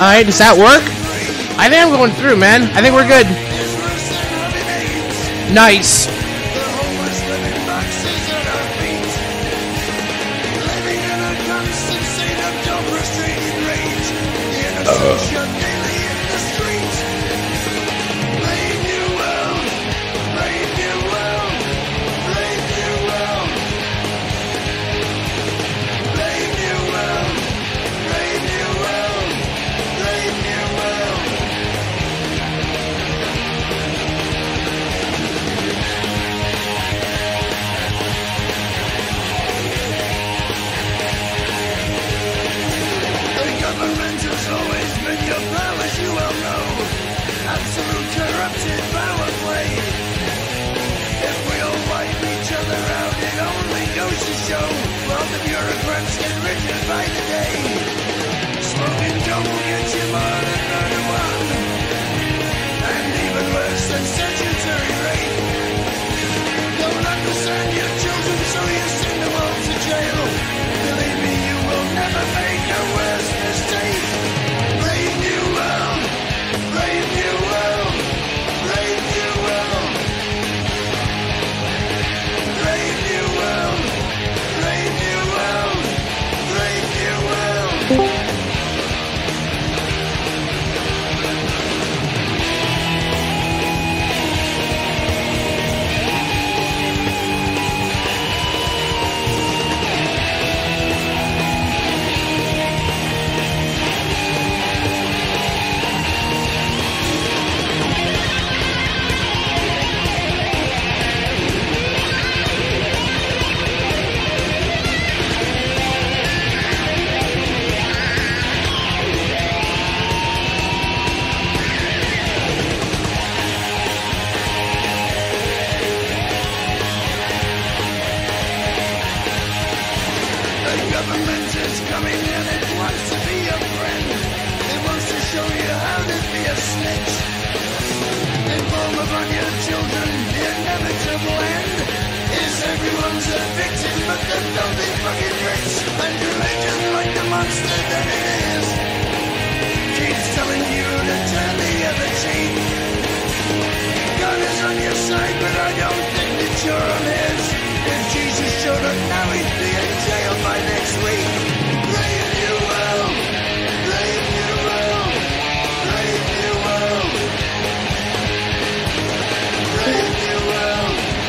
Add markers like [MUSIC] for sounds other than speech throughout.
Alright, does that work? I think I'm going through, man. I think we're good. Nice.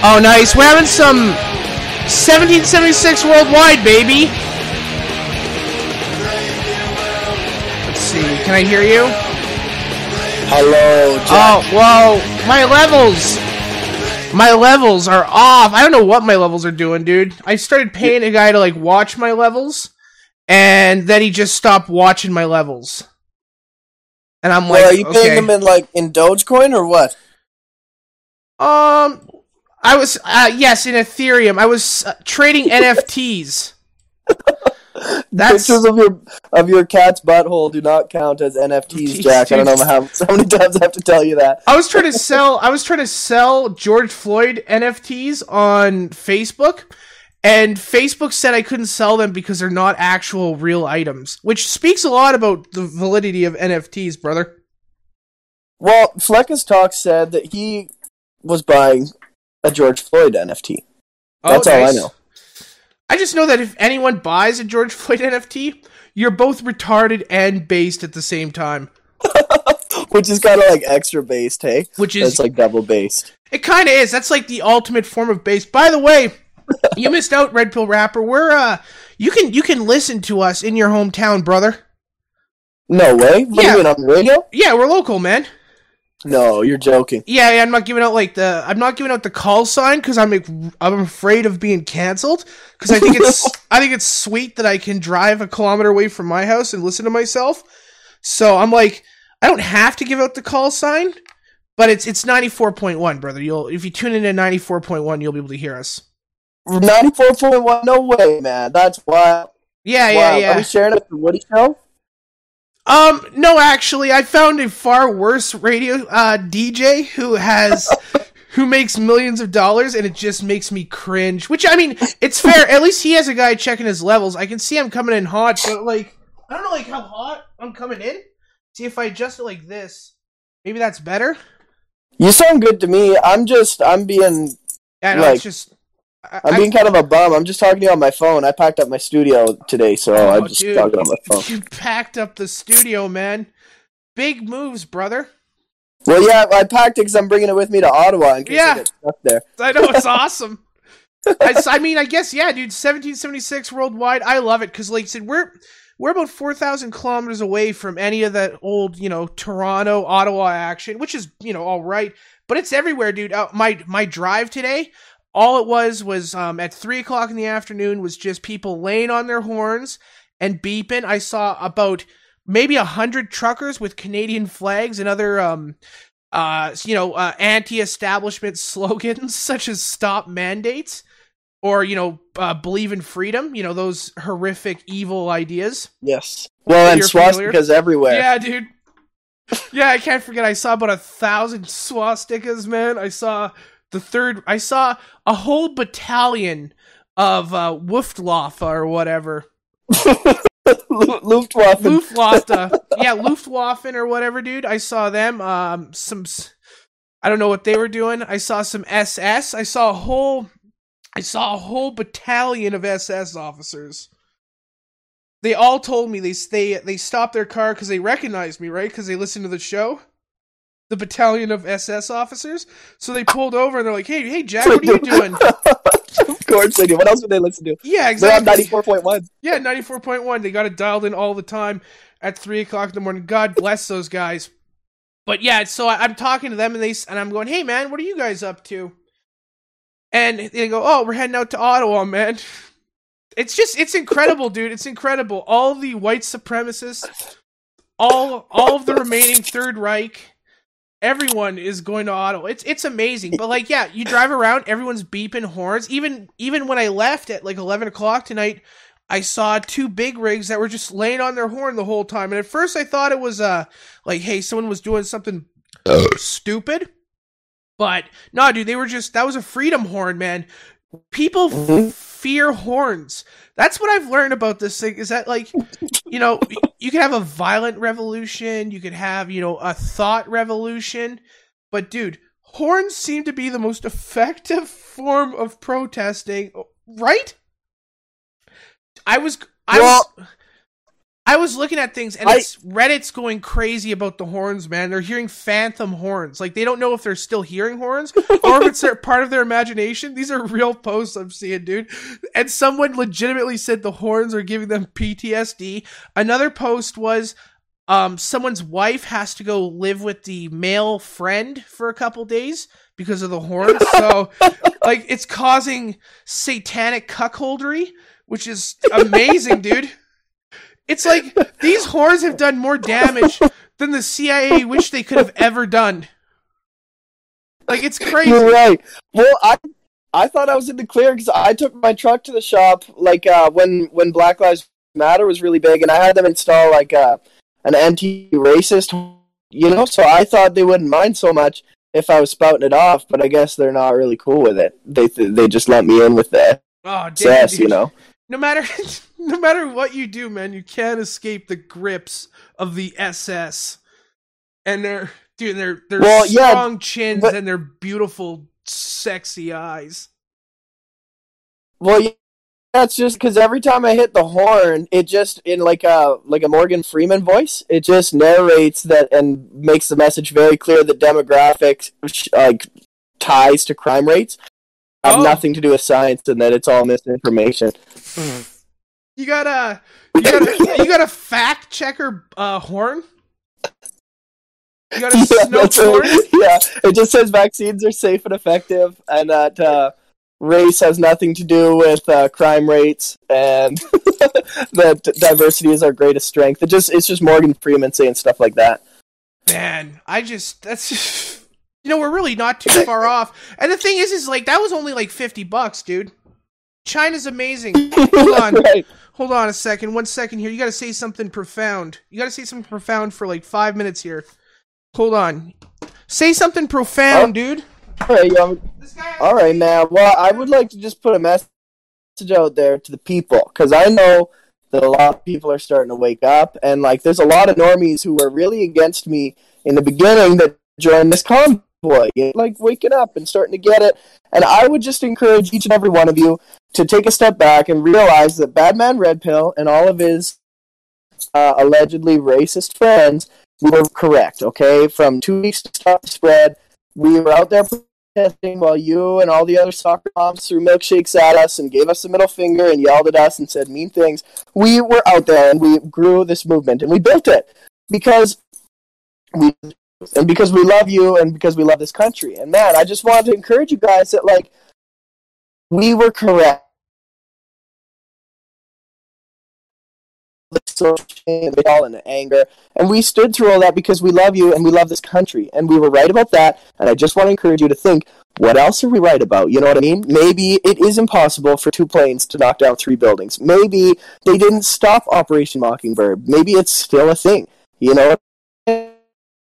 Oh, nice. We're having some 1776 worldwide, baby. Let's see. Can I hear you? Hello, Jack. Oh, whoa. My levels. My levels are off. I don't know what my levels are doing, dude. I started paying a guy to like watch my levels, and then he just stopped watching my levels. And I'm like, are you paying okay. them in like in Dogecoin or what? Um, I was uh, yes in Ethereum. I was uh, trading [LAUGHS] NFTs. That's Pictures of your of your cat's butthole do not count as NFTs, Jack. I don't know how, how many times I have to tell you that. I was trying to [LAUGHS] sell. I was trying to sell George Floyd NFTs on Facebook, and Facebook said I couldn't sell them because they're not actual real items, which speaks a lot about the validity of NFTs, brother. Well, Fleckus Talk said that he was buying a George Floyd NFT. That's all I know. I just know that if anyone buys a George Floyd [LAUGHS] NFT, you're both retarded and based at the same time. [LAUGHS] Which is kind of like extra based, hey? Which is It's like double based. It kind of is. That's like the ultimate form of bass. By the way, [LAUGHS] you missed out, Red Pill Rapper. We're uh, you can you can listen to us in your hometown, brother. No way. What Yeah. on the radio? Yeah, we're local, man. No, you're joking. Yeah, yeah, I'm not giving out like the I'm not giving out the call sign because I'm I'm afraid of being canceled because I think it's [LAUGHS] I think it's sweet that I can drive a kilometer away from my house and listen to myself. So I'm like, I don't have to give out the call sign, but it's it's 94.1, brother. You'll if you tune in to 94.1, you'll be able to hear us. Ninety four point one. No way, man. That's wild. Yeah, wow. yeah, yeah. Are we sharing it with the Woody Show? Um, no, actually, I found a far worse radio uh, DJ who has [LAUGHS] who makes millions of dollars, and it just makes me cringe. Which I mean, it's fair. At least he has a guy checking his levels. I can see I'm coming in hot, but like, I don't know, like how hot I'm coming in. See if I adjust it like this, maybe that's better. You sound good to me. I'm just, I'm being, Yeah, no, Like, it's just. I, I'm I- being kind of a bum. I'm just talking to you on my phone. I packed up my studio today, so Oh, I'm just dude. talking on my [LAUGHS] phone. You packed up the studio, man. Big moves, brother. Well, yeah, I packed it because I'm bringing it with me to Ottawa in case Yeah. I get stuck there. I know it's [LAUGHS] awesome. I mean, I guess yeah, dude. 1776 worldwide. I love it because, like I said, we're we're about 4,000 kilometers away from any of that old, you know, Toronto, Ottawa action, which is you know all right, but it's everywhere, dude. Uh, my my drive today, all it was was um, at three o'clock in the afternoon was just people laying on their horns and beeping. I saw about maybe a hundred truckers with Canadian flags and other um uh you know uh, anti-establishment [LAUGHS] slogans such as stop mandates or you know uh, believe in freedom you know those horrific evil ideas Yes. Well, and swastikas everywhere. yeah dude yeah i can't forget i saw about a thousand [LAUGHS] swastikas man i saw the third i saw a whole battalion of uh Luftwaffe or whatever [LAUGHS] Luftwaffe. Luftwaffe, yeah, Luftwaffe or whatever, dude. I saw them. Um, some, I don't know what they were doing. I saw some SS. I saw a whole, I saw a whole battalion of SS officers. They all told me they they they stopped their car because they recognized me, right? Because they listened to the show. The battalion of SS officers. So they pulled over and they're like, "Hey, hey, Jack, what are you [LAUGHS] doing?" of course they do. What else would they listen to? Do? Yeah, They're on 94.1. Yeah, 94.1. They got it dialed in all the time at 3 o'clock in the morning. God bless those guys. But yeah, so I, I'm talking to them and they and I'm going, hey man, what are you guys up to? And they go, oh, we're heading out to Ottawa, man. [LAUGHS] It's just, it's incredible, dude. It's incredible. All the white supremacists, all all of the remaining Third Reich, everyone is going to Ottawa. It's it's amazing. But like, yeah, you drive around, everyone's beeping horns. Even even when I left at like 11 o'clock tonight, I saw two big rigs that were just laying on their horn the whole time. And at first I thought it was uh like, hey, someone was doing something stupid. But no, dude, they were just that was a freedom horn, man. People f- fear horns. That's what I've learned about this thing is that like, you know, you can have a violent revolution, you could have, you know, a thought revolution, but dude, horns seem to be the most effective form of protesting, right? I was I Well- was I was looking at things and I- it's Reddit's going crazy about the horns, man. They're hearing phantom horns. Like they don't know if they're still hearing horns [LAUGHS] or if it's their, part of their imagination. These are real posts I'm seeing, dude. And someone legitimately said the horns are giving them PTSD. Another post was um someone's wife has to go live with the male friend for a couple days because of the horns. So [LAUGHS] like it's causing satanic cuckoldery, which is amazing, dude. It's like these horns have done more damage than the CIA wish they could have ever done. Like it's crazy. You're right. Well, I I thought I was in the clear because I took my truck to the shop like uh, when when Black Lives Matter was really big, and I had them install like uh, an anti-racist, you know. So I thought they wouldn't mind so much if I was spouting it off, but I guess they're not really cool with it. They they just let me in with the Oh, damn, SS, you know. No matter [LAUGHS] no matter what you do, man, you can't escape the grips of the SS. And their dude, their their Well, yeah, strong chins but- and their beautiful, sexy eyes. Well, yeah, that's just because every time I hit the horn, it just in like a like a Morgan Freeman voice, it just narrates that and makes the message very clear that demographics like ties to crime rates have Oh. nothing to do with science and that it's all misinformation. You got a you got a, you got a fact checker uh, horn. You got a [LAUGHS] yeah, that's horn. right. yeah, it just says vaccines are safe and effective, and that uh, race has nothing to do with uh, crime rates, and [LAUGHS] that diversity is our greatest strength. It just it's just Morgan Freeman saying stuff like that. Man, I just that's you know we're really not too far off. And the thing is, is like that was only like fifty bucks, dude. China's amazing. [LAUGHS] Hold on, right. hold on a second, one second here. You got to say something profound. You got to say something profound for like five minutes here. Hold on, say something profound, Oh. dude. All right, um, This guy has- all right, man. Well, I would like to just put a message out there to the people because I know that a lot of people are starting to wake up, and like there's a lot of normies who were really against me in the beginning that joined this convoy, like waking up and starting to get it. And I would just encourage each and every one of you to take a step back and realize that Batman Red Pill and all of his uh, allegedly racist friends were correct. Okay, from two weeks to stop the spread, we were out there protesting while you and all the other soccer moms threw milkshakes at us and gave us the middle finger and yelled at us and said mean things. We were out there and we grew this movement and we built it because we and because we love you and because we love this country. And man, I just wanted to encourage you guys that like we were correct. So all in anger, and we stood through all that because we love you and we love this country, and we were right about that. And I just want to encourage you to think, what else are we right about? You know what I mean? Maybe it is impossible for two planes to knock down three buildings. Maybe they didn't stop Operation Mockingbird. Maybe it's still a thing. You know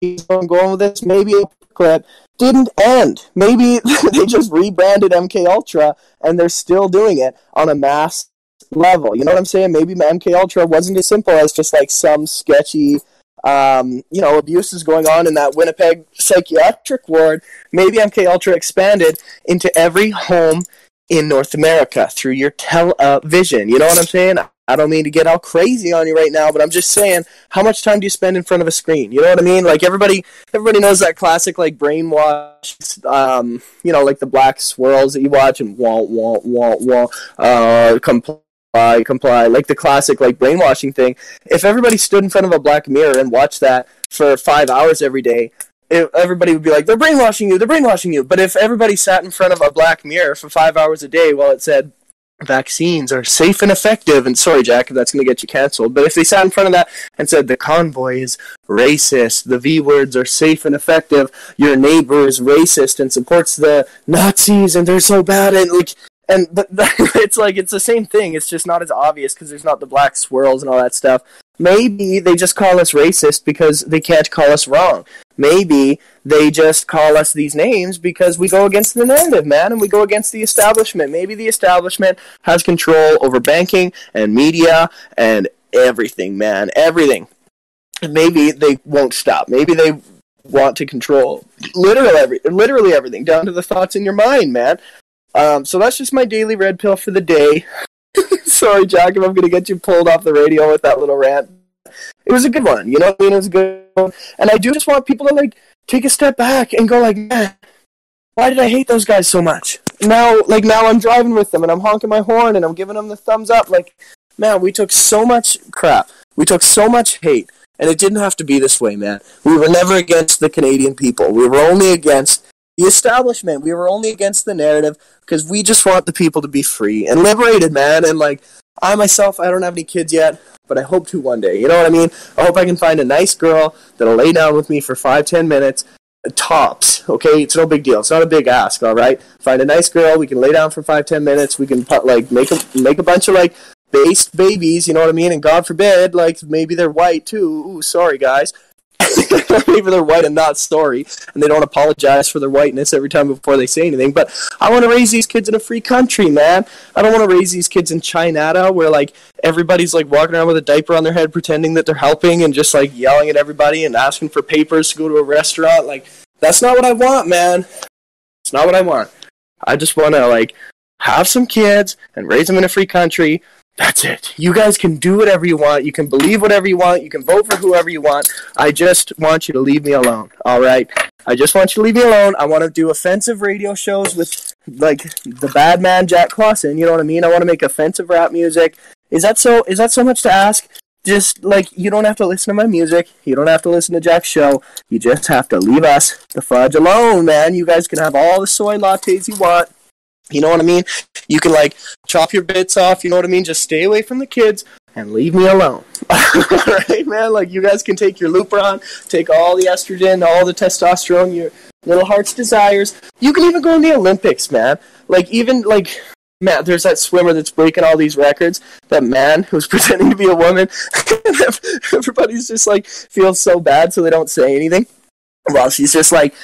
I'm going with this. Maybe a clip didn't end. Maybe [LAUGHS] they just rebranded MK Ultra and they're still doing it on a mass level. You know what I'm saying? Maybe MK Ultra wasn't as simple as just like some sketchy, um, you know, abuses going on in that Winnipeg psychiatric ward. Maybe MK Ultra expanded into every home in North America through your television. You know what I'm saying? I don't mean to get all crazy on you right now, but I'm just saying, how much time do you spend in front of a screen? You know what I mean? Like everybody, everybody knows that classic like brainwash, um, you know, like the black swirls that you watch and wah wah wah wah, uh, comply, comply, like the classic like brainwashing thing. If everybody stood in front of a black mirror and watched that for five hours every day, it, everybody would be like, they're brainwashing you, they're brainwashing you. But if everybody sat in front of a black mirror for five hours a day while it said vaccines are safe and effective, and sorry, Jack, if that's going to get you canceled, but if they sat in front of that and said the convoy is racist, the V words are safe and effective, your neighbor is racist and supports the Nazis and they're so bad, and like, and but [LAUGHS] it's like it's the same thing. It's just not as obvious because there's not the black swirls and all that stuff. Maybe they just call us racist because they can't call us wrong. Maybe they just call us these names because we go against the narrative, man, and we go against the establishment. Maybe the establishment has control over banking and media and everything, man, everything. Maybe they won't stop. Maybe they want to control literally every, literally everything, down to the thoughts in your mind, man. Um, so that's just my daily red pill for the day. [LAUGHS] Sorry, Jack, if I'm going to get you pulled off the radio with that little rant. It was a good one, you know? It was a good one. And I do just want people to, like, take a step back and go, like, man, why did I hate those guys so much? Now, like, now I'm driving with them and I'm honking my horn and I'm giving them the thumbs up. Like, man, we took so much crap. We took so much hate. And it didn't have to be this way, man. We were never against the Canadian people. We were only against the establishment. We were only against the narrative because we just want the people to be free and liberated, man. And like I myself, I don't have any kids yet, but I hope to one day. You know what I mean? I hope I can find a nice girl that'll lay down with me for five, ten minutes. Tops, okay? It's no big deal. It's not a big ask, all right? Find a nice girl. We can lay down for five, ten minutes. We can put, like make a make a bunch of like based babies. You know what I mean? And God forbid, like maybe they're white too. Ooh, sorry guys [LAUGHS] maybe they're white and not sorry, and they don't apologize for their whiteness every time before they say anything. But I want to raise these kids in a free country, man. I don't want to raise these kids in China where like everybody's like walking around with a diaper on their head, pretending that they're helping and just like yelling at everybody and asking for papers to go to a restaurant. Like that's not what I want, man. It's not what I want. I just want to like have some kids and raise them in a free country that's it. You guys can do whatever you want. You can believe whatever you want. You can vote for whoever you want. I just want you to leave me alone. All right? I just want you to leave me alone. I want to do offensive radio shows with like the bad man Jack Klassen. You know what I mean? I want to make offensive rap music. Is that so? Is that so much to ask? Just like you don't have to listen to my music. You don't have to listen to Jack's show. You just have to leave us the fudge alone, man. You guys can have all the soy lattes you want. You know what I mean? You can like chop your bits off, you know what I mean? Just stay away from the kids and leave me alone. [LAUGHS] right, man? Like you guys can take your Lupron, take all the estrogen, all the testosterone, your little heart's desires. You can even go in the Olympics, man. Like even like man, there's that swimmer that's breaking all these records. That man who's [LAUGHS] pretending to be a woman. [LAUGHS] Everybody's just like feels so bad, so they don't say anything. Well, she's just like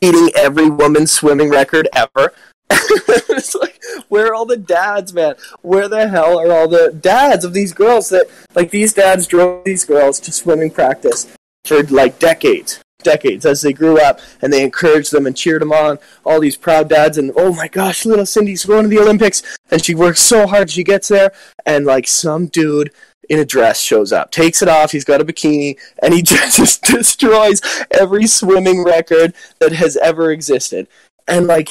beating every woman's swimming record ever. [LAUGHS] it's like, Where are all the dads, man? Where the hell are all the dads of these girls that like these dads drove these girls to swimming practice for like decades, decades as they grew up, and they encouraged them and cheered them on. All these proud dads, and oh my gosh, little Cindy's going to the Olympics, and she works so hard. She gets there, and like some dude in a dress shows up, takes it off. He's got a bikini, and he [LAUGHS] just destroys every swimming record that has ever existed. And like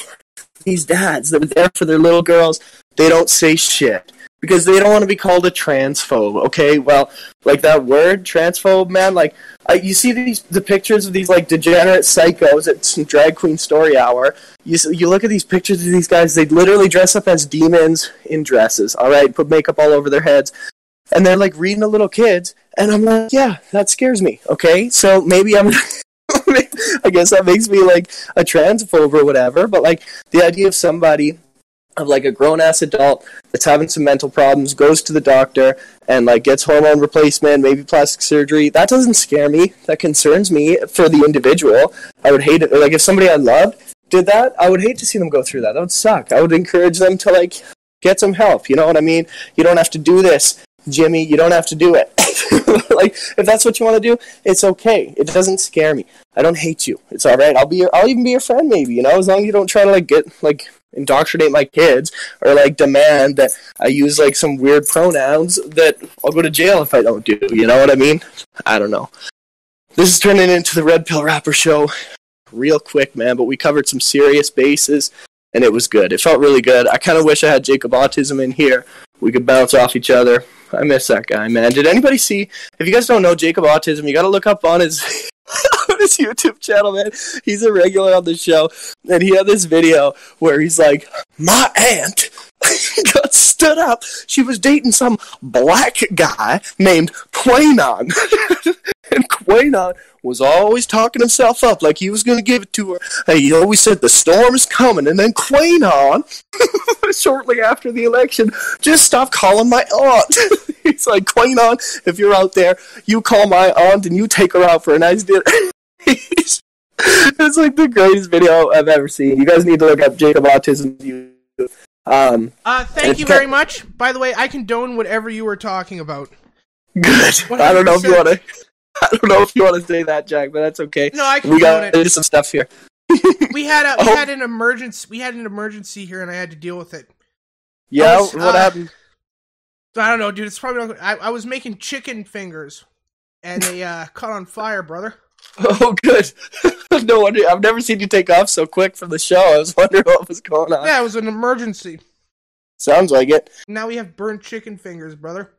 these dads that were there for their little girls, they don't say shit because they don't want to be called a transphobe. Okay, well, like that word transphobe, man. Like I, you see these the pictures of these like degenerate psychos at Drag Queen Story Hour. You you look at these pictures of these guys. They literally dress up as demons in dresses. All right, put makeup all over their heads and they're like reading to little kids and i'm like yeah that scares me okay so maybe i'm [LAUGHS] [LAUGHS] i guess that makes me like a transphobe or whatever but like the idea of somebody of like a grown ass adult that's having some mental problems goes to the doctor and like gets hormone replacement maybe plastic surgery. That doesn't scare me. That concerns me for the individual. I would hate it. Like if somebody i loved did that i would hate to see them go through that. That would suck. I would encourage them to like get some help. You know what i mean? You don't have to do this Jimmy, you don't have to do it. [LAUGHS] like, if that's what you want to do, it's okay. It doesn't scare me. I don't hate you. It's all right. I'll be your, I'll even be your friend, maybe. You know, as long as you don't try to like get like indoctrinate my kids or like demand that I use like some weird pronouns that I'll go to jail if I don't do. You know what I mean? I don't know. This is turning into the Red Pill Rapper Show, real quick, man. But we covered some serious bases, and it was good. It felt really good. I kind of wish I had Jacob Autism in here. We could bounce off each other. I miss that guy, man. Did anybody see? If you guys don't know Jacob Autism, you got to look up on his [LAUGHS] on his YouTube channel, man. He's a regular on the show, and he had this video where he's like, "My aunt [LAUGHS] got stood up. She was dating some black guy named Quanon, [LAUGHS] and Quanon was always talking himself up like he was going to give it to her. And he always said the storm is coming, and then Quanon, [LAUGHS] shortly after the election, just stop calling my aunt. [LAUGHS] He's like, Quanon, if you're out there, you call my aunt and you take her out for a nice dinner. it's like the greatest video I've ever seen. You guys need to look up Jacob Autism. Um, Uh, thank you very much. By the way, I condone whatever you were talking about. good. I don't know if you want to. [LAUGHS] I don't know if you want to say that, Jack, but that's okay. No, I We condone got it. to do some stuff here. [LAUGHS] We had a we Oh. had an emergency. We had an emergency here, and I had to deal with it. Yeah, was, what uh, happened? I don't know, dude. It's probably not, I, I was making chicken fingers, and they uh, [LAUGHS] caught on fire, brother. [LAUGHS] Oh, good. [LAUGHS] no wonder. I've never seen you take off so quick from the show. I was wondering what was going on. Yeah, it was an emergency. Sounds like it. Now we have burnt chicken fingers, brother.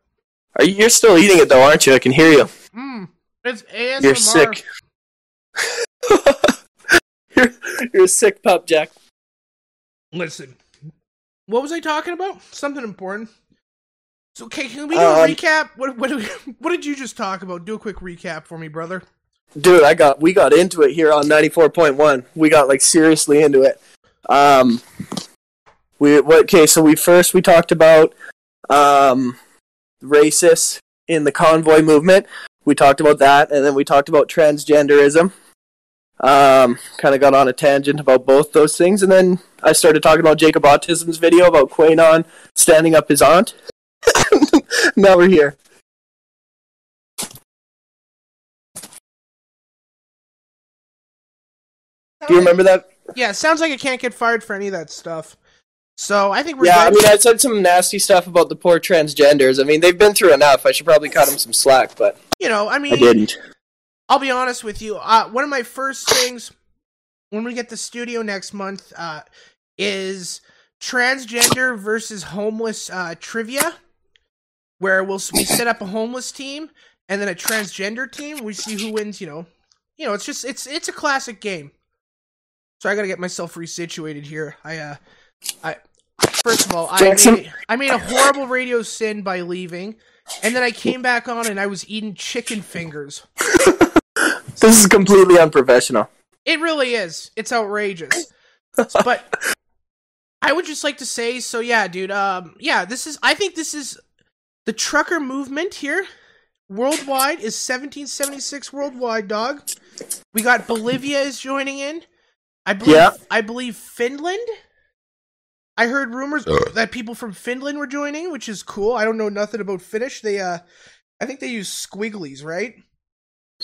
Are you, you're still eating it though, aren't you? I can hear you. Mmm. It's ASMR. You're sick. [LAUGHS] you're, you're a sick pup, Jack. Listen, what was I talking about? Something important. So, okay, can we do Um, a recap? What what what did you just talk about? Do a quick recap for me, brother. Dude, I got we got into it here on ninety four point one. We got like seriously into it. Um, we what? Okay, so we first we talked about um racists in the convoy movement. We talked about that, and then we talked about transgenderism. Um, kind of got on a tangent about both those things, and then I started talking about Jacob Autism's video about Quanon standing up his aunt. [LAUGHS] now we're here. Do you remember that? Yeah, sounds like I can't get fired for any of that stuff. So I think we're Yeah, I mean, I said some nasty stuff about the poor transgenders. I mean, they've been through enough. I should probably cut them some slack, but you know, I mean, I didn't. I'll be honest with you. Uh, one of my first things when we get the studio next month uh, is transgender versus homeless uh, trivia, where we'll we set up a homeless team and then a transgender team. We see who wins. You know, you know, it's just it's it's a classic game. So I got to get myself resituated here. I uh, I first of all, I made, I made a horrible radio sin by leaving. And then I came back on and I was eating chicken fingers. [LAUGHS] This is completely unprofessional. It really is. It's outrageous. but I would just like to say, so yeah, dude. Um, yeah, this is. I think this is the trucker movement here. Worldwide is 1776 worldwide, dog. We got Bolivia is joining in. I believe. Yeah. I believe Finland. I heard rumors that people from Finland were joining, which is cool. I don't know nothing about Finnish. They uh I think they use squigglies, right?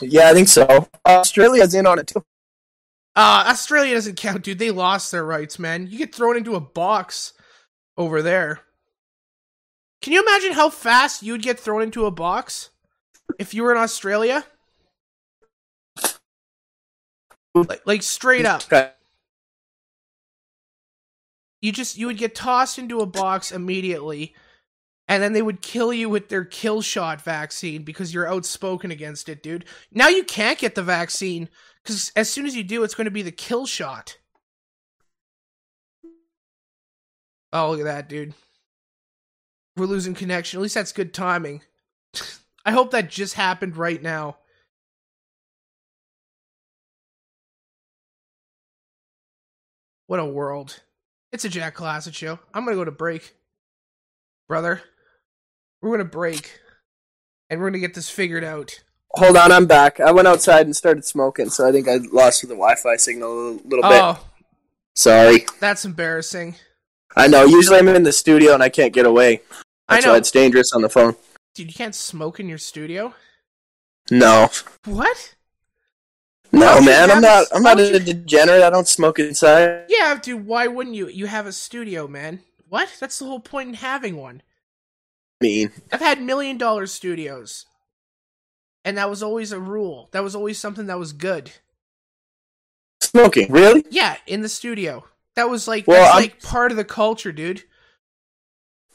Yeah, I think so. Australia's in on it too. Uh Australia doesn't count, dude. They lost their rights, man. You get thrown into a box over there. Can you imagine how fast you'd get thrown into a box if you were in Australia? Like, like straight up. You just you would get tossed into a box immediately and then they would kill you with their kill shot vaccine because you're outspoken against it dude. Now you can't get the vaccine because as soon as you do it's going to be the kill shot. Oh look at that dude. We're losing connection. At least that's good timing. [LAUGHS] I hope that just happened right now what a world it's a Jack Classic show. I'm gonna go to break, brother. We're gonna break, and we're gonna get this figured out. Hold on, I'm back. I went outside and started smoking, so I think I lost the Wi-Fi signal a little, little bit. Oh, Sorry. that's embarrassing. I know. Usually I'm in the studio and I can't get away. I That's know, why it's dangerous on the phone. dude. You can't smoke in your studio. No, What? No, Why man. I'm have not. a- I'm not a you- degenerate. I don't smoke inside. Yeah, dude. Why wouldn't you? You have a studio, man. What? That's the whole point in having one. I mean, I've had million dollar studios, and that was always a rule. That was always something that was good. smoking. Really? Yeah, in the studio. That was like Well, that's I'm- like part of the culture, dude.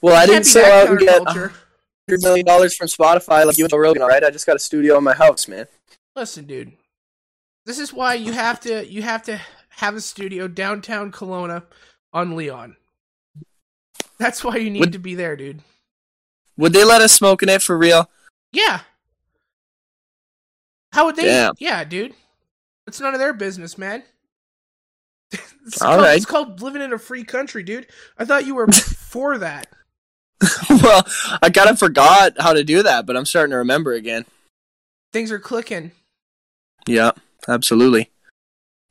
Well, I didn't can't be sell that out and get uh, hundred million dollars from Spotify like you and Joe Rogan. All right, I just got a studio in my house, man. Listen, dude. This is why you have to you have to have a studio downtown Kelowna on Leon. That's why you need Would- to be there, dude. Would they let us smoke in it for real? Yeah. How would they? Damn. Yeah, dude. It's none of their business, man. [LAUGHS] it's, All called, right. it's called living in a free country, dude. I thought you were [LAUGHS] for that. [LAUGHS] well, I kind of forgot how to do that, but I'm starting to remember again. Things are clicking. Yeah, absolutely.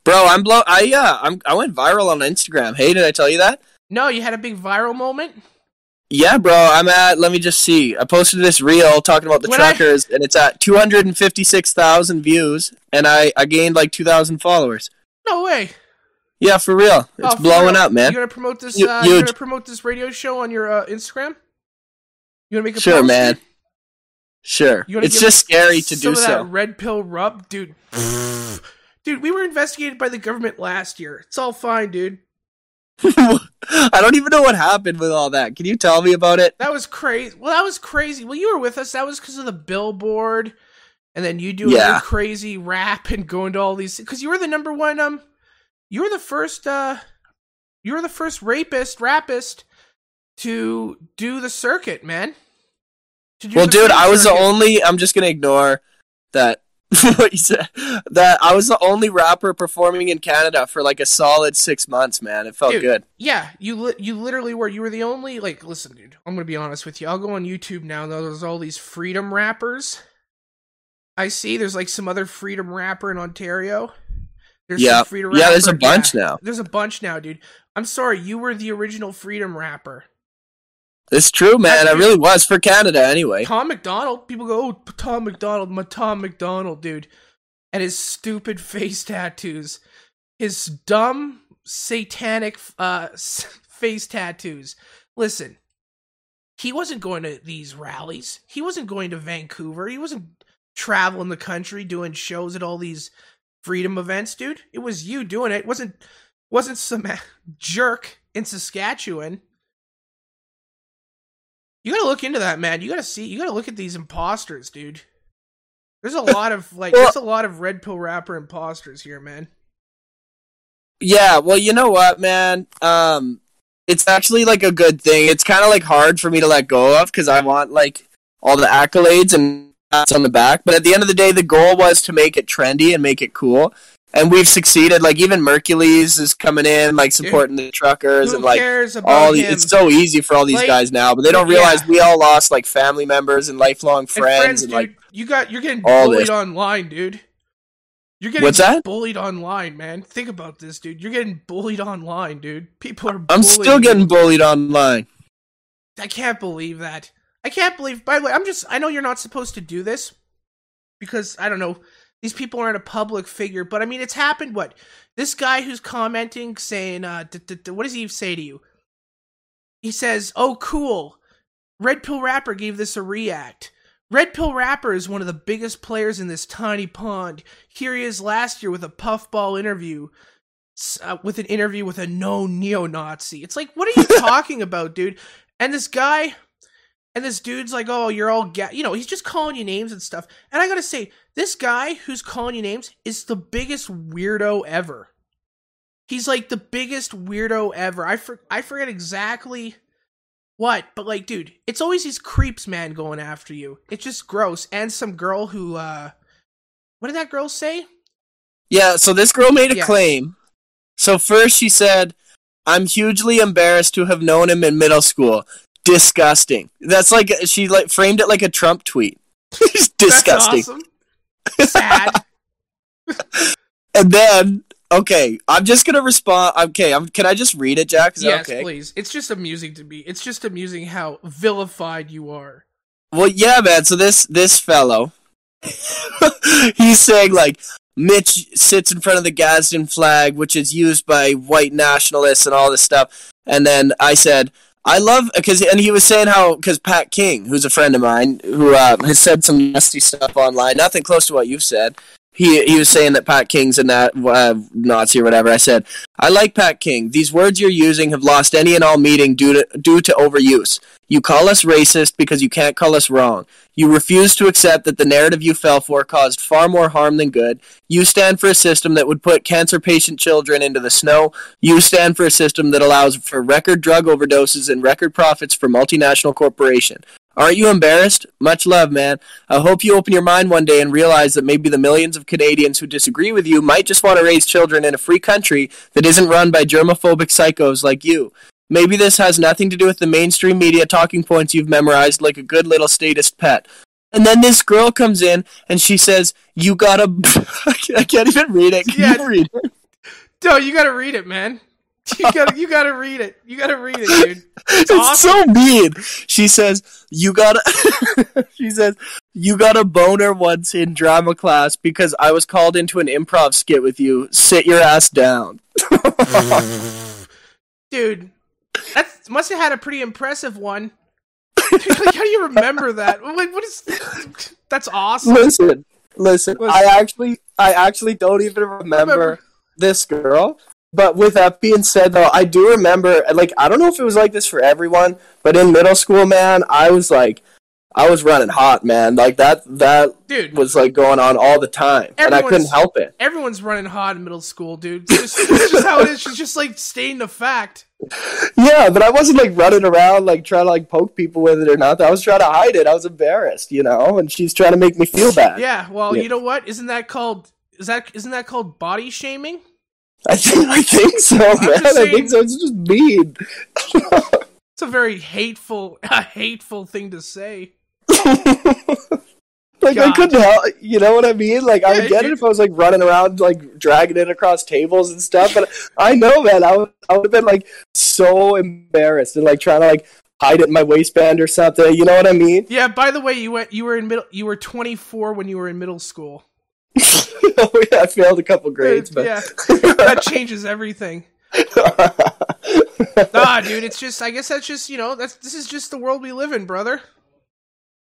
Bro, I'm blow. I yeah, I'm. I went viral on Instagram. Hey, did I tell you that? No, you had a big viral moment. Yeah, bro. I'm at. Let me just see. I posted this reel talking about the When I- and it's at 256,000 views, and I I gained like 2,000 followers. No way. Yeah, for real. It's Oh, for blowing real? up, man. You're gonna promote this? Uh, you huge. gonna promote this radio show on your uh, Instagram? You gonna make a Sure, post, man. Sure. It's just scary to some do of so. That red pill rub, dude. [SIGHS] dude, we were investigated by the government last year. It's all fine, dude. [LAUGHS] I don't even know what happened with all that. Can you tell me about it? That was crazy. Well, that was crazy. Well, you were with us. That was because of the billboard, and then you doing Yeah. your crazy rap and going to all these. Because you were the number one. Um, you were the first. Uh, you were the first rapist, rapist to do the circuit, man. Well, dude, I was the only. I'm just gonna ignore that. [LAUGHS] what you said. That I was the only rapper performing in Canada for like a solid six months. Man, it felt Dude. good. Yeah, you li- you literally were. You were the only like. Listen, dude. I'm gonna be honest with you. I'll go on YouTube now. Though There's all these freedom rappers. I see. There's like some other freedom rapper in Ontario. There's Yeah. Yeah, there's a bunch yeah, now. There's a bunch now, dude. I'm sorry. You were the original freedom rapper. It's true, man. I Dude. really was for Canada anyway. Tom MacDonald. People go, oh, Tom MacDonald, my Tom MacDonald, dude, and his stupid [LAUGHS] face tattoos, his dumb satanic uh [LAUGHS] face tattoos. Listen, he wasn't going to these rallies. He wasn't going to Vancouver. He wasn't traveling the country doing shows at all these freedom events, dude. It was you doing it. it wasn't wasn't some [LAUGHS] jerk in Saskatchewan. You gotta look into that, man. You gotta see. You gotta look at these imposters, dude. There's a lot of like. Well- there's a lot of red pill rapper imposters here, man. Yeah, well, you know what, man? Um, it's actually like a good thing. It's kind of like hard for me to let go of because I want like all the accolades and pats on the back. But at the end of the day, the goal was to make it trendy and make it cool, and we've succeeded. Like even Mercules is coming in, like supporting the truckers and like all. The, it's so easy for all these Like, guys now, but they don't yeah. realize we all lost like family members and lifelong And friends, and, dude. like you got you're getting bullied this. online, dude. You're getting What's that? bullied online, man. Think about this, dude. You're getting bullied online, dude. People are. I'm still getting bullied online. I can't believe that. I can't believe. By the way, I'm just. I know you're not supposed to do this because I don't know. These people aren't a public figure, but I mean, it's happened. What this guy who's commenting saying, uh, d- d- d- what does he say to you? He says, "Oh, cool. Red Pill Rapper gave this a react." Red Pill Rapper is one of the biggest players in this tiny pond. Here he is last year with a puffball interview, uh, with an interview with a known neo-Nazi. It's like, what are you [LAUGHS] talking about, dude? And this guy, and this dude's like, oh, you're all, ga-, you know, he's just calling you names and stuff. And I gotta say, this guy who's calling you names is the biggest weirdo ever. He's like the biggest weirdo ever. I for- I forget exactly what, but like, dude, it's always these creeps, man, going after you. It's just gross. And some girl who, uh, what did that girl say? Yeah, so this girl made a Yeah. claim. So first she said, "I'm hugely embarrassed to have known him in middle school." Disgusting. That's like she like framed it like a Trump tweet. [LAUGHS] It's Disgusting. That's awesome. Sad. [LAUGHS] And then, okay, I'm just gonna respond. Okay, I'm. Can I just read it, Jack? Is yes, that okay? please. It's just amusing to me. It's just amusing how vilified you are. Well, yeah, man. So this this fellow, [LAUGHS] he's saying like Mitch sits in front of the Gadsden flag, which is used by white nationalists and all this stuff. And then I said, I love because and he was saying how because Pat King, who's a friend of mine, who uh, has said some nasty stuff online, nothing close to what you've said. He he was saying that Pat King's a nat, uh, Nazi or whatever. I said, I like Pat King. These words you're using have lost any and all meaning due to due to overuse. You call us racist because you can't call us wrong. You refuse to accept that the narrative you fell for caused far more harm than good. You stand for a system that would put cancer patient children into the snow. You stand for a system that allows for record drug overdoses and record profits for multinational corporation. Aren't you embarrassed? Much love, man. I hope you open your mind one day and realize that maybe the millions of Canadians who disagree with you might just want to raise children in a free country that isn't run by germophobic psychos like you. Maybe this has nothing to do with the mainstream media talking points you've memorized like a good little statist pet. And then this girl comes in and she says, "You gotta." [LAUGHS] I can't even read it. Can Yeah. you read it? No, you gotta read it, man. You gotta, you gotta read it. You gotta read it, dude. It's, [LAUGHS] awesome. so mean. She says, "You gotta." [LAUGHS] she says, "You got a boner once in drama class because I was called into an improv skit with you. Sit your ass down." [LAUGHS] Dude, that must have had a pretty impressive one. [LAUGHS] Like, how do you remember that? Like, what is? That's awesome. listen, listen. Listen. I actually, I actually don't even remember, Remember. this girl. But with that being said, though, I do remember. Like, I don't know if it was like this for everyone, but in middle school, man, I was like, I was running hot, man. Like that, that Dude, was like going on all the time, and I couldn't help it. everyone's running hot in middle school, dude. It's just, it's just how it is. She's just like stating the fact. Yeah, but I wasn't like running around like trying to like poke people with it or nothing. I was trying to hide it. I was embarrassed, you know, and she's trying to make me feel bad. Yeah. Well, Yeah. you know what? Isn't that called? Is that isn't that called body shaming? I think I think so, man. just I think so. It's just mean. [LAUGHS] It's a very hateful, a hateful thing to say. [LAUGHS] like I couldn't help, you know what I mean? Like I would get you- it if I was like running around like dragging it across tables and stuff, but I know, man, I would I would have been like so embarrassed and like trying to like hide it in my waistband or something. You know what I mean? Yeah. By the way, you went. You were in middle. You were 24 when you were in middle school. [LAUGHS] oh yeah, I failed a couple grades, but yeah, that changes everything. [LAUGHS] Ah, dude, it's just. I guess that's just. You know, that's this is just the world we live in, brother.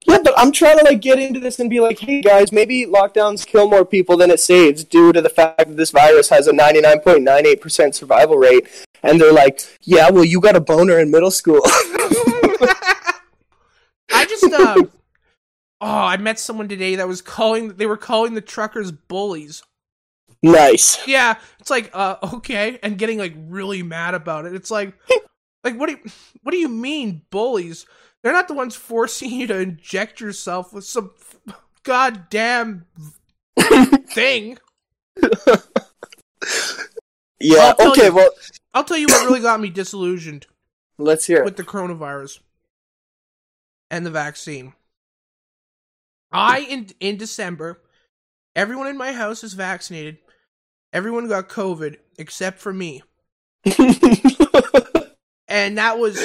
Yeah, but I'm trying to like get into this and be like, hey guys, maybe lockdowns kill more people than it saves due to the fact that this virus has a 99.98% survival rate. And they're like, yeah, well, you got a boner in middle school. [LAUGHS] I just. Uh, oh, I met someone today that was calling. They were calling the truckers bullies. nice. Yeah, it's like, uh, okay, and getting like really mad about it. It's like, [LAUGHS] like what do you, what do you mean bullies? They're not the ones forcing you to inject yourself with some [LAUGHS] goddamn [LAUGHS] thing. Yeah, okay, you. well, I'll tell you what really got me disillusioned [CLEARS THROAT] let's hear it. with the coronavirus and the vaccine. I in in December Everyone in my house is vaccinated. Everyone got COVID except for me. [LAUGHS] And that was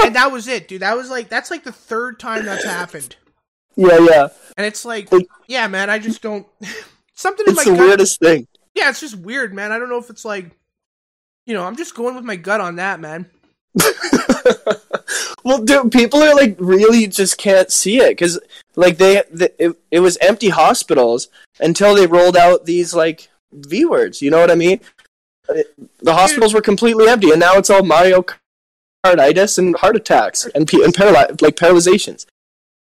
and that was it, dude. That was like that's like the third time that's happened. yeah, yeah. And it's like, Like- yeah, man, I just don't [LAUGHS] something in my cut. It's the gut. weirdest thing. Yeah, it's just weird, man. I don't know if it's like you know, I'm just going with my gut on that, man. [LAUGHS] well, dude, people are like really just can't see it because like they, the, it, it was empty hospitals until they rolled out these like V words. You know what I mean? The hospitals were completely empty, and now it's all Mario Kartitis and heart attacks and and paraly- like paralyzations.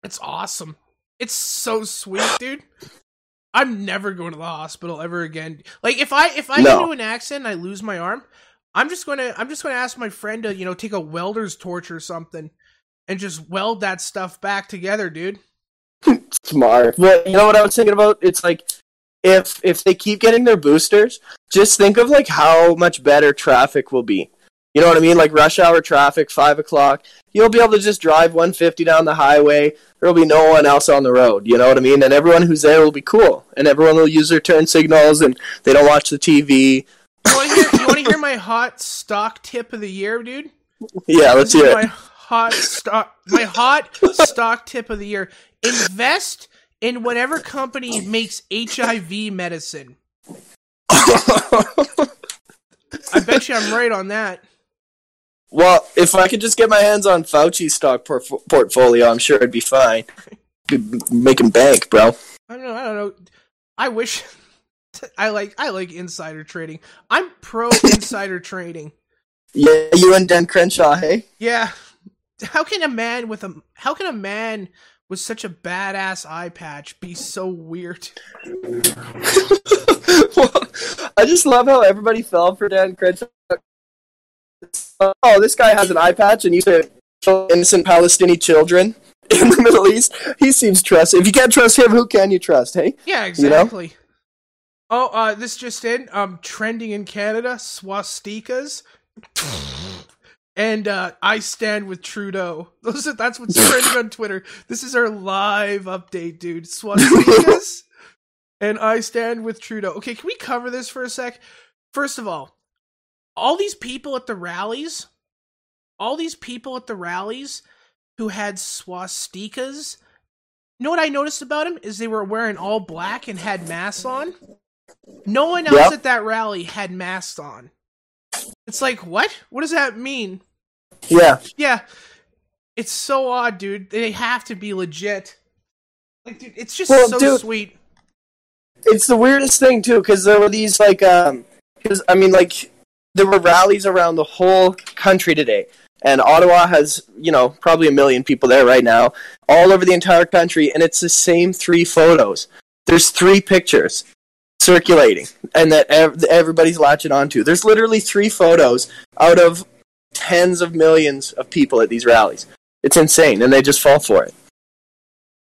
It's awesome. It's so sweet, dude. I'm never going to the hospital ever again. Like if I if I get into an accident and I lose my arm, I'm just gonna I'm just gonna ask my friend to, you know, take a welder's torch or something and just weld that stuff back together, dude. Smart. Well, you know what I was thinking about? It's like if if they keep getting their boosters, just think of like how much better traffic will be. You know what I mean? Like rush hour traffic, five o'clock. You'll be able to just drive 150 down the highway. There'll be no one else on the road. You know what I mean? And everyone who's there will be cool. And everyone will use their turn signals, and they don't watch the TV. You wanna hear hear [LAUGHS] my hot stock tip of the year, dude? Yeah, let's This is hear my hot stock my hot stock tip of the year. Invest in whatever company makes HIV medicine. [LAUGHS] I bet you I'm right on that. well, if I could just get my hands on Fauci's stock porf- portfolio, I'm sure it'd be fine. Be making bank, bro. I don't know. I don't know. I wish [LAUGHS] I like I like insider trading. I'm pro [LAUGHS] insider trading. Yeah, you and Dan Crenshaw, hey? Yeah. How can a man with a how can a man with such a badass eye patch be so weird? [LAUGHS] well, I just love how everybody fell for Dan Crenshaw. Oh, this guy has an eye patch and used to innocent Palestinian children [LAUGHS] in the Middle East. He seems trusted. If you can't trust him, who can you trust, hey? Yeah, You know? exactly. Oh, uh, this just in. Um, trending in Canada, swastikas, and uh, I stand with Trudeau. [LAUGHS] Those are, that's what's trending on Twitter. This is our live update, dude. Swastikas, [LAUGHS] and I stand with Trudeau. Okay, can we cover this for a sec? First of all, all these people at the rallies, all these people at the rallies who had swastikas. You know what I noticed about them is they were wearing all black and had masks on. No one else Yep. at that rally had masks on. It's like, what? What does that mean? Yeah. Yeah, it's so odd, dude. They have to be legit. Like, dude, it's just Well, so dude- sweet. It's the weirdest thing, too, because there were these, like, um, because, I mean, like, there were rallies around the whole country today. And Ottawa has, you know, probably a million people there right now, all over the entire country, and it's the same three photos. There's three pictures circulating, and that ev- everybody's latching onto. There's literally three photos out of tens of millions of people at these rallies. It's insane, and they just fall for it.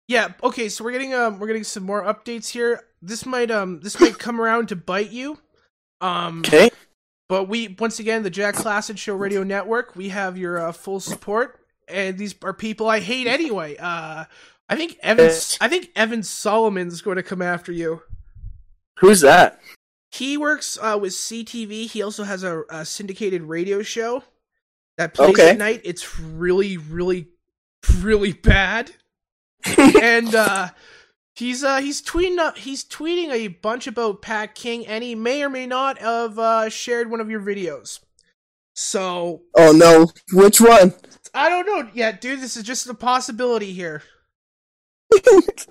Yeah. Okay. So we're getting um we're getting some more updates here. This might um this might [LAUGHS] come around to bite you. Um. Okay? But we once again the Jack Klassen Show Radio Network. We have your uh, full support, and these are people I hate anyway. Uh, I think Evan I think Evan Solomon's going to come after you. Who's that? He works uh, with CTV. He also has a, a syndicated radio show that plays Okay. at night. It's really, really, really bad. [LAUGHS] and uh, he's uh, he's tweeting uh, he's tweeting a bunch about Pat King, and he may or may not have uh, shared one of your videos. So Oh no, which one? I don't know yet, dude. This is just a possibility here. [LAUGHS]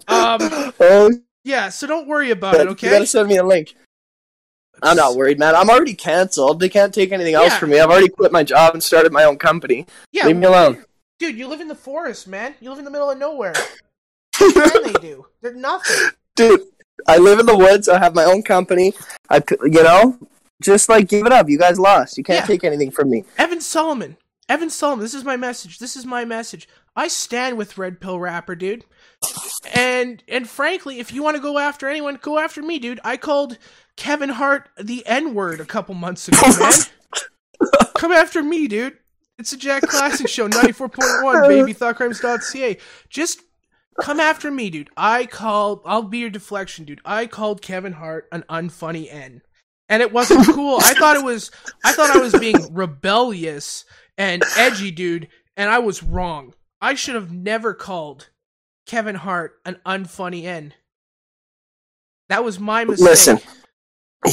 Um, oh, yeah. So don't worry about it, you okay? gotta send me a link. I'm not worried, man. I'm already canceled. They can't take anything else Yeah. from me. I've already quit my job and started my own company. Yeah, Leave me alone. dude. You live in the forest, man. You live in the middle of nowhere. [LAUGHS] What they do? They're nothing. Dude, I live in the woods. I have my own company. I, you know, just like give it up. You guys lost. You can't Yeah. take anything from me. Evan Solomon. Evan Solomon. This is my message. This is my message. I stand with Red Pill Rapper, dude. And and frankly, if you want to go after anyone, go after me, dude. I called Kevin Hart the N word a couple months ago, [LAUGHS] man. Come after me, dude. It's a Jack Klassen Show, 94.1, [LAUGHS] baby, thoughtcrimes.ca. Just come after me, dude. I called. I'll be your deflection, dude. I called Kevin Hart an unfunny N, and it wasn't [LAUGHS] cool. I thought it was. I thought I was being rebellious and edgy, dude, and I was wrong. I should have never called Kevin Hart an unfunny N. That was my mistake. Listen.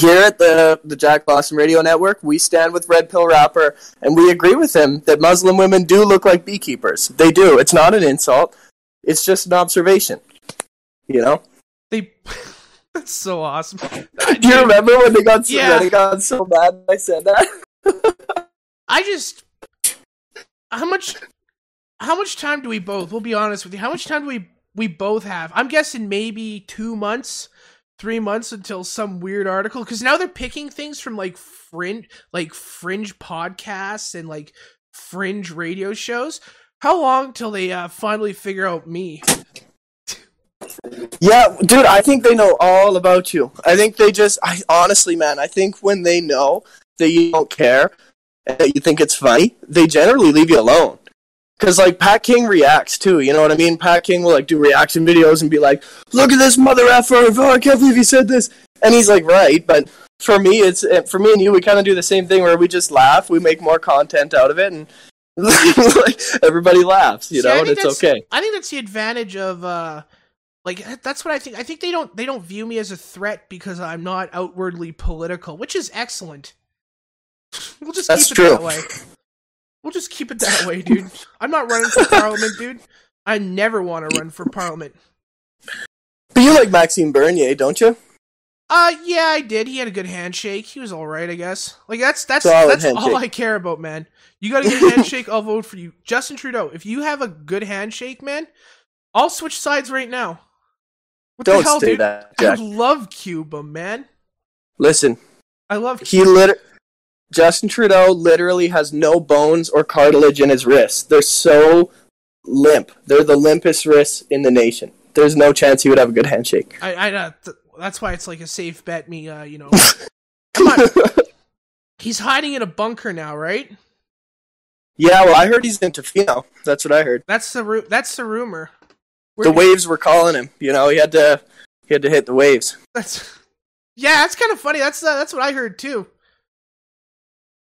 Here at the the Jack Blossom Radio Network, we stand with Red Pill Rapper, and we agree with him that Muslim women do look like beekeepers. They do. It's not an insult. It's just an observation. You know. They. [LAUGHS] That's so awesome. [LAUGHS] Do you remember when they got so, Yeah. they got so mad I said that? I just how much how much time do we both? We'll be honest with you. How much time do we we both have? I'm guessing maybe 2 months, 3 months until some weird article cuz now they're picking things from like fringe like fringe podcasts and like fringe radio shows. How long till they uh, finally figure out me? Yeah, dude, I think they know all about you. I think they just, I honestly, man, I think when they know that you don't care and that you think it's funny, they generally leave you alone. Because, like, Pat King reacts too, you know what I mean? Pat King will, like, do reaction videos and be like, look at this mother effer, oh, I can't believe he said this. And he's like, right, but for me, it's, eh, for me and you, we kind of do the same thing where we just laugh, we make more content out of it, and [LAUGHS] like, everybody laughs, you See, know, and it's okay. I think that's the advantage of uh like that's what I think. I think they don't they don't view me as a threat because I'm not outwardly political, which is excellent. [LAUGHS] We'll just That's keep true. it that way. We'll just keep it that way, dude. I'm not running for parliament, dude. I never want to run for parliament. But you like Maxime Bernier, don't you? Uh yeah, I did. He had a good handshake. He was all right, I guess. Like that's that's Solid that's all. I care about, man. You got a good handshake, I'll vote for you. Justin Trudeau, if you have a good handshake, man, I'll switch sides right now. What Don't the hell, say dude? that, I love Cuba, man. Listen, I love he lit. Justin Trudeau literally has no bones or cartilage in his wrists. They're so limp. They're the limpest wrists in the nation. There's no chance he would have a good handshake. I, I uh, th- that's why it's like a safe bet. Me, uh, you know, [LAUGHS] come on. He's hiding in a bunker now, right? yeah, well, I heard he's in Tofino. That's what I heard. That's the ru- that's the rumor. The waves were calling him. You know, he had to he had to hit the waves. That's [LAUGHS] yeah, that's kind of funny. That's uh, that's what I heard too.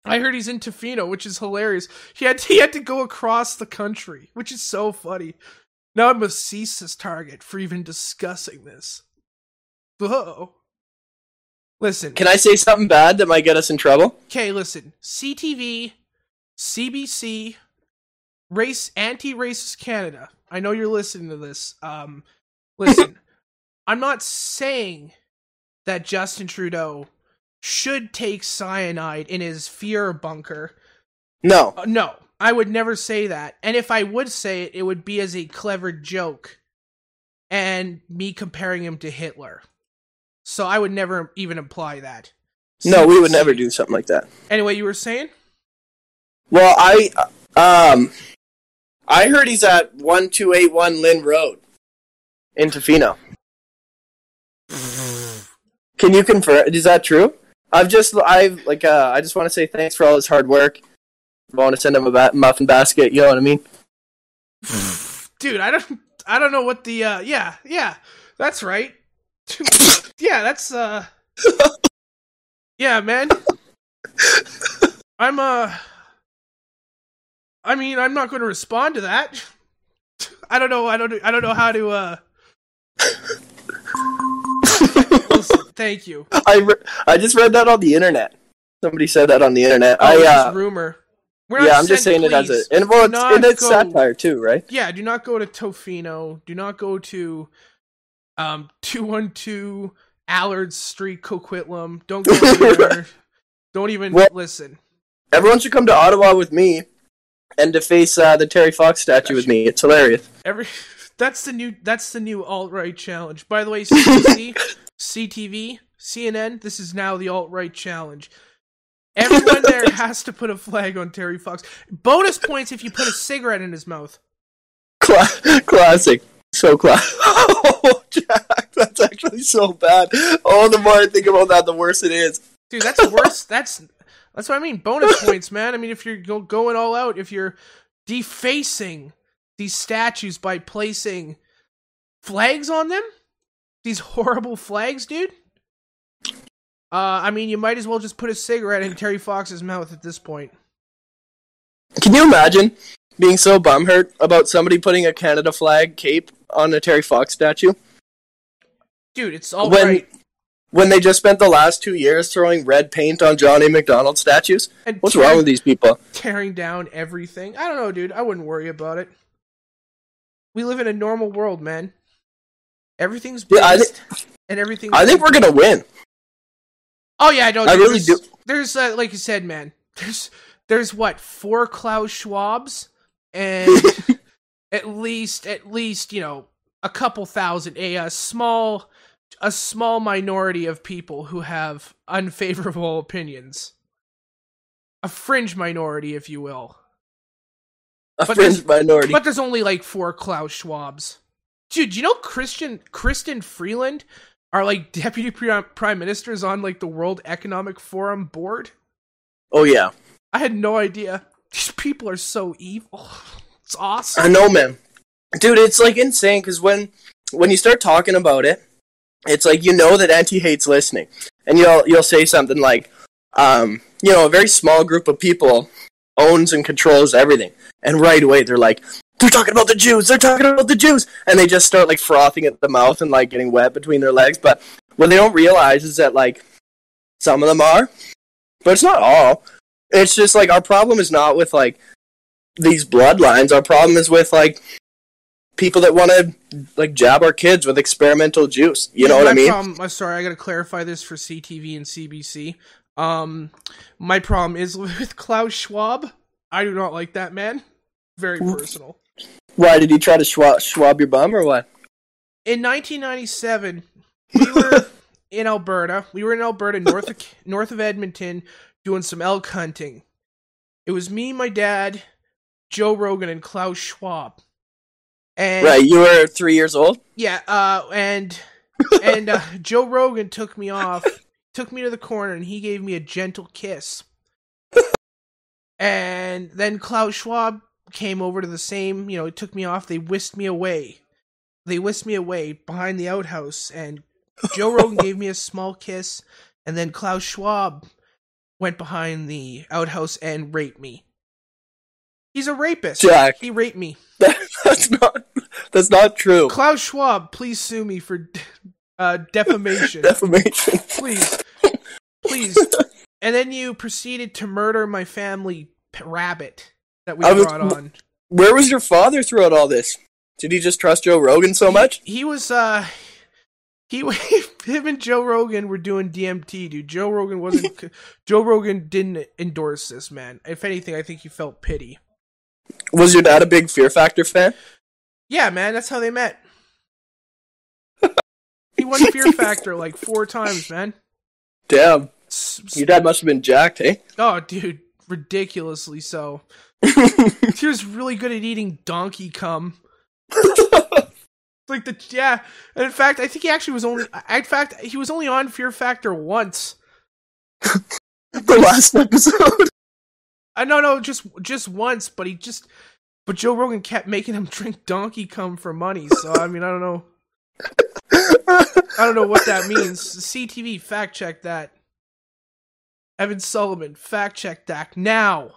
I heard he's in Tofino, which is hilarious. He had he had to go across the country, which is so funny. Now I must cease this target for even discussing this. Whoa. Listen, Can I say something bad that might get us in trouble? okay, listen. CTV, CBC, race anti-racist Canada. I know you're listening to this. Um, listen, [LAUGHS] I'm not saying that Justin Trudeau should take cyanide in his fear bunker. No. Uh, no, I would never say that. And if I would say it, it would be as a clever joke and me comparing him to Hitler. So I would never even imply that. No, we would never do something like that. Anyway, you were saying? Well, I um I heard he's at 1281 Lynn Road in Tofino. [LAUGHS] Can you confirm? Is that true? I've just I like uh, I just want to say thanks for all his hard work. I want to send him a ba- muffin basket. You know what I mean? [SIGHS] Dude, I don't I don't know what the uh yeah, yeah. That's right. [LAUGHS] yeah, that's uh Yeah, man. I'm uh I mean, I'm not going to respond to that. [LAUGHS] I don't know. I don't I don't know how to uh thank you. I re- I just read that on the internet. Somebody said that on the internet. Oh, I it's uh, rumor. We're yeah, I'm just saying it as a and well, it's, and it's go- satire too, right? Yeah, do not go to Tofino. Do not go to um 212 Allard Street, Coquitlam. Don't go there. [LAUGHS] Don't even Well- listen. Everyone should come to Ottawa with me and deface uh, the Terry Fox statue with me. It's hilarious. Every [LAUGHS] that's the new that's the new alt right challenge. By the way, [LAUGHS] CTV, CNN, this is now the alt right challenge. Everyone there [LAUGHS] has to put a flag on Terry Fox. Bonus points if you put a cigarette in his mouth. Cla- classic. So classic. [LAUGHS] Oh, Jack, that's actually so bad. Oh, the more I think about that, the worse it is. Dude, that's worse. That's that's what I mean. Bonus [LAUGHS] points, man. I mean, if you're go, going all out, if you're defacing these statues by placing flags on them. These horrible flags, dude. Uh, I mean, you might as well just put a cigarette in Terry Fox's mouth at this point. Can you imagine being so bumhurt about somebody putting a Canada flag cape on a Terry Fox statue Dude, it's all when right. when they just spent the last two years throwing red paint on John A. Macdonald statues? And What's tearing- wrong with these people? tearing down everything. I don't know, dude. I wouldn't worry about it. We live in a normal world, man. Everything's Yeah, I and everything. I think we're gonna win. Oh yeah, I dude, really there's, do. There's uh, like you said, man. There's there's what four Klaus Schwabs and [LAUGHS] at least at least you know a couple thousand a, a small a small minority of people who have unfavorable opinions. A fringe minority, if you will. A But fringe minority. But there's only like four Klaus Schwabs. Dude, you know Christian Chrystia Freeland are like [LAUGHS] deputy pri- prime ministers on like the World Economic Forum board? oh yeah, I had no idea. These people are so evil. [SIGHS] It's awesome. I know, man. Dude, it's like insane because when when you start talking about it, it's like you know that Anti hates listening, and you'll you'll say something like, um, you know, a very small group of people owns and controls everything, and right away they're like, they're talking about the Jews, they're talking about the Jews, and they just start like frothing at the mouth and like getting wet between their legs. But what they don't realize is that like some of them are, but it's not all. It's just like our problem is not with like these bloodlines. Our problem is with like people that want to like jab our kids with experimental juice. You know what I mean? Problem, I'm sorry, I gotta clarify this for CTV and CBC. Um, my problem is [LAUGHS] with Klaus Schwab. I do not like that man. Very personal. Why did he try to schwab, schwab your bum or what? in 1997, we were [LAUGHS] in Alberta. We were in Alberta, north of north of Edmonton, doing some elk hunting. It was me, my dad, Joe Rogan, and Klaus Schwab. And Right, you were three years old. yeah, uh, and and uh, [LAUGHS] Joe Rogan took me off, took me to the corner, and he gave me a gentle kiss. [LAUGHS] and then Klaus Schwab came over to the same, you know, it took me off. They whisked me away. They whisked me away behind the outhouse, and Joe Rogan [LAUGHS] gave me a small kiss, and then Klaus Schwab went behind the outhouse and raped me. He's a rapist. Jack. He raped me. [LAUGHS] that's not. That's not true. Klaus Schwab, please sue me for uh, defamation. [LAUGHS] Defamation. please. Please. And then you proceeded to murder my family p- rabbit that we I was- brought on. Where was your father throughout all this? Did he just trust Joe Rogan so much? He was, uh. He, [LAUGHS] him and Joe Rogan were doing DMT, dude. Joe Rogan wasn't. [LAUGHS] Joe Rogan didn't endorse this, man. If anything, I think he felt pity. Was your dad a big Fear Factor fan? Yeah, man, that's how they met. [LAUGHS] He won Fear Factor like four times, man. Damn, your dad must have been jacked, hey? Oh, dude, ridiculously so. [LAUGHS] He was really good at eating donkey cum. [LAUGHS] Like the yeah, and in fact, I think he actually was only. In fact, he was only on Fear Factor once. [LAUGHS] the last episode. I uh, no no just just once, but he just. But Joe Rogan kept making him drink donkey cum for money. So I mean, I don't know. I don't know what that means. CTV fact check that. Evan Solomon fact check that now.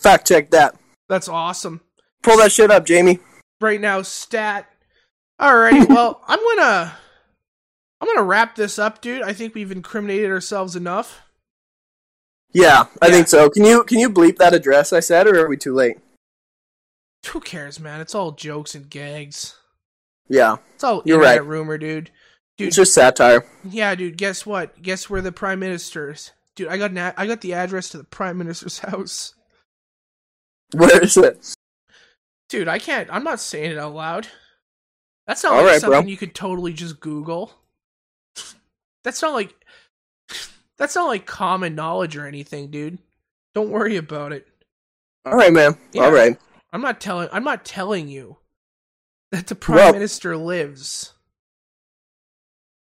Fact check that. That's awesome. Pull that shit up, Jamie. right now stat alrighty [LAUGHS] well i'm gonna i'm gonna wrap this up dude i think we've incriminated ourselves enough Yeah, I Yeah. think so. Can you can you bleep that address I said, or are we too late? who cares man it's all jokes and gags Yeah, it's all You're right. rumor dude dude it's just satire. yeah dude guess what guess where the prime minister's dude i got an i got the address to the prime minister's [LAUGHS] house [LAUGHS] Where is it? dude i can't i'm not saying it out loud that's not All like right, bro. something you could totally just google that's not like that's not like common knowledge or anything dude don't worry about it All right, man. Yeah. All right. I'm not telling. I'm not telling you that the prime Well- minister lives.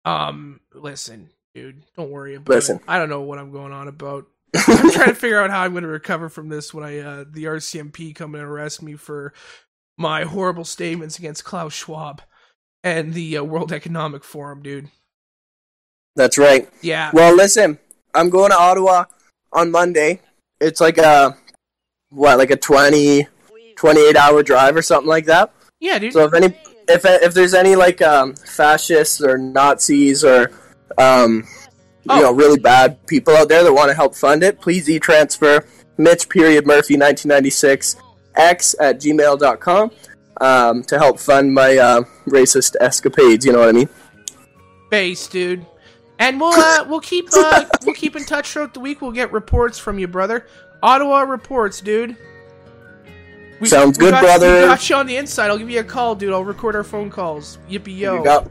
Um, listen, dude, don't worry about Listen. it. I don't know what I'm going on about. I'm trying to figure out how I'm going to recover from this when I uh, the RCMP come and arrest me for my horrible statements against Klaus Schwab. and the uh, World Economic Forum, dude. That's right. Yeah. Well, listen, I'm going to Ottawa on Monday. It's like a what, like a 20, 28 hour drive or something like that. yeah, dude. So if any, if if there's any like um, fascists or Nazis or um, Oh. you know really bad people out there that want to help fund it, please e-transfer Mitch period Murphy 1996 x at gmail.com um, to help fund my uh, racist escapades. You know what I mean? base, dude. And we'll uh, [LAUGHS] we'll keep uh, we'll keep in touch throughout the week. We'll get reports from you, brother. Ottawa reports, dude. We, Sounds we good, got, brother. We got you on the inside. I'll give you a call, dude. I'll record our phone calls. Yippee yo! You got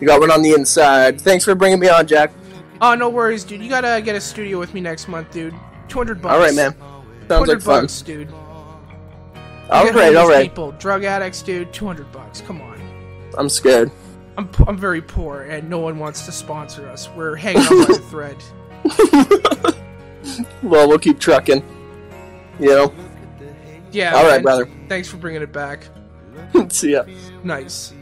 you got one on the inside. Thanks for bringing me on, Jack. Oh, no worries, dude. You gotta get a studio with me next month, dude. Two hundred bucks. All right, man. Sounds hundred like fun. bucks, dude. All Get right, homeless all right. People, drug addicts, dude. Two hundred bucks. Come on. I'm scared. I'm I'm very poor, and no one wants to sponsor us. We're hanging on by a [LAUGHS] thread. Well, we'll keep trucking. You know. Yeah. All right, brother. Thanks for bringing it back. [LAUGHS] See ya. Nice.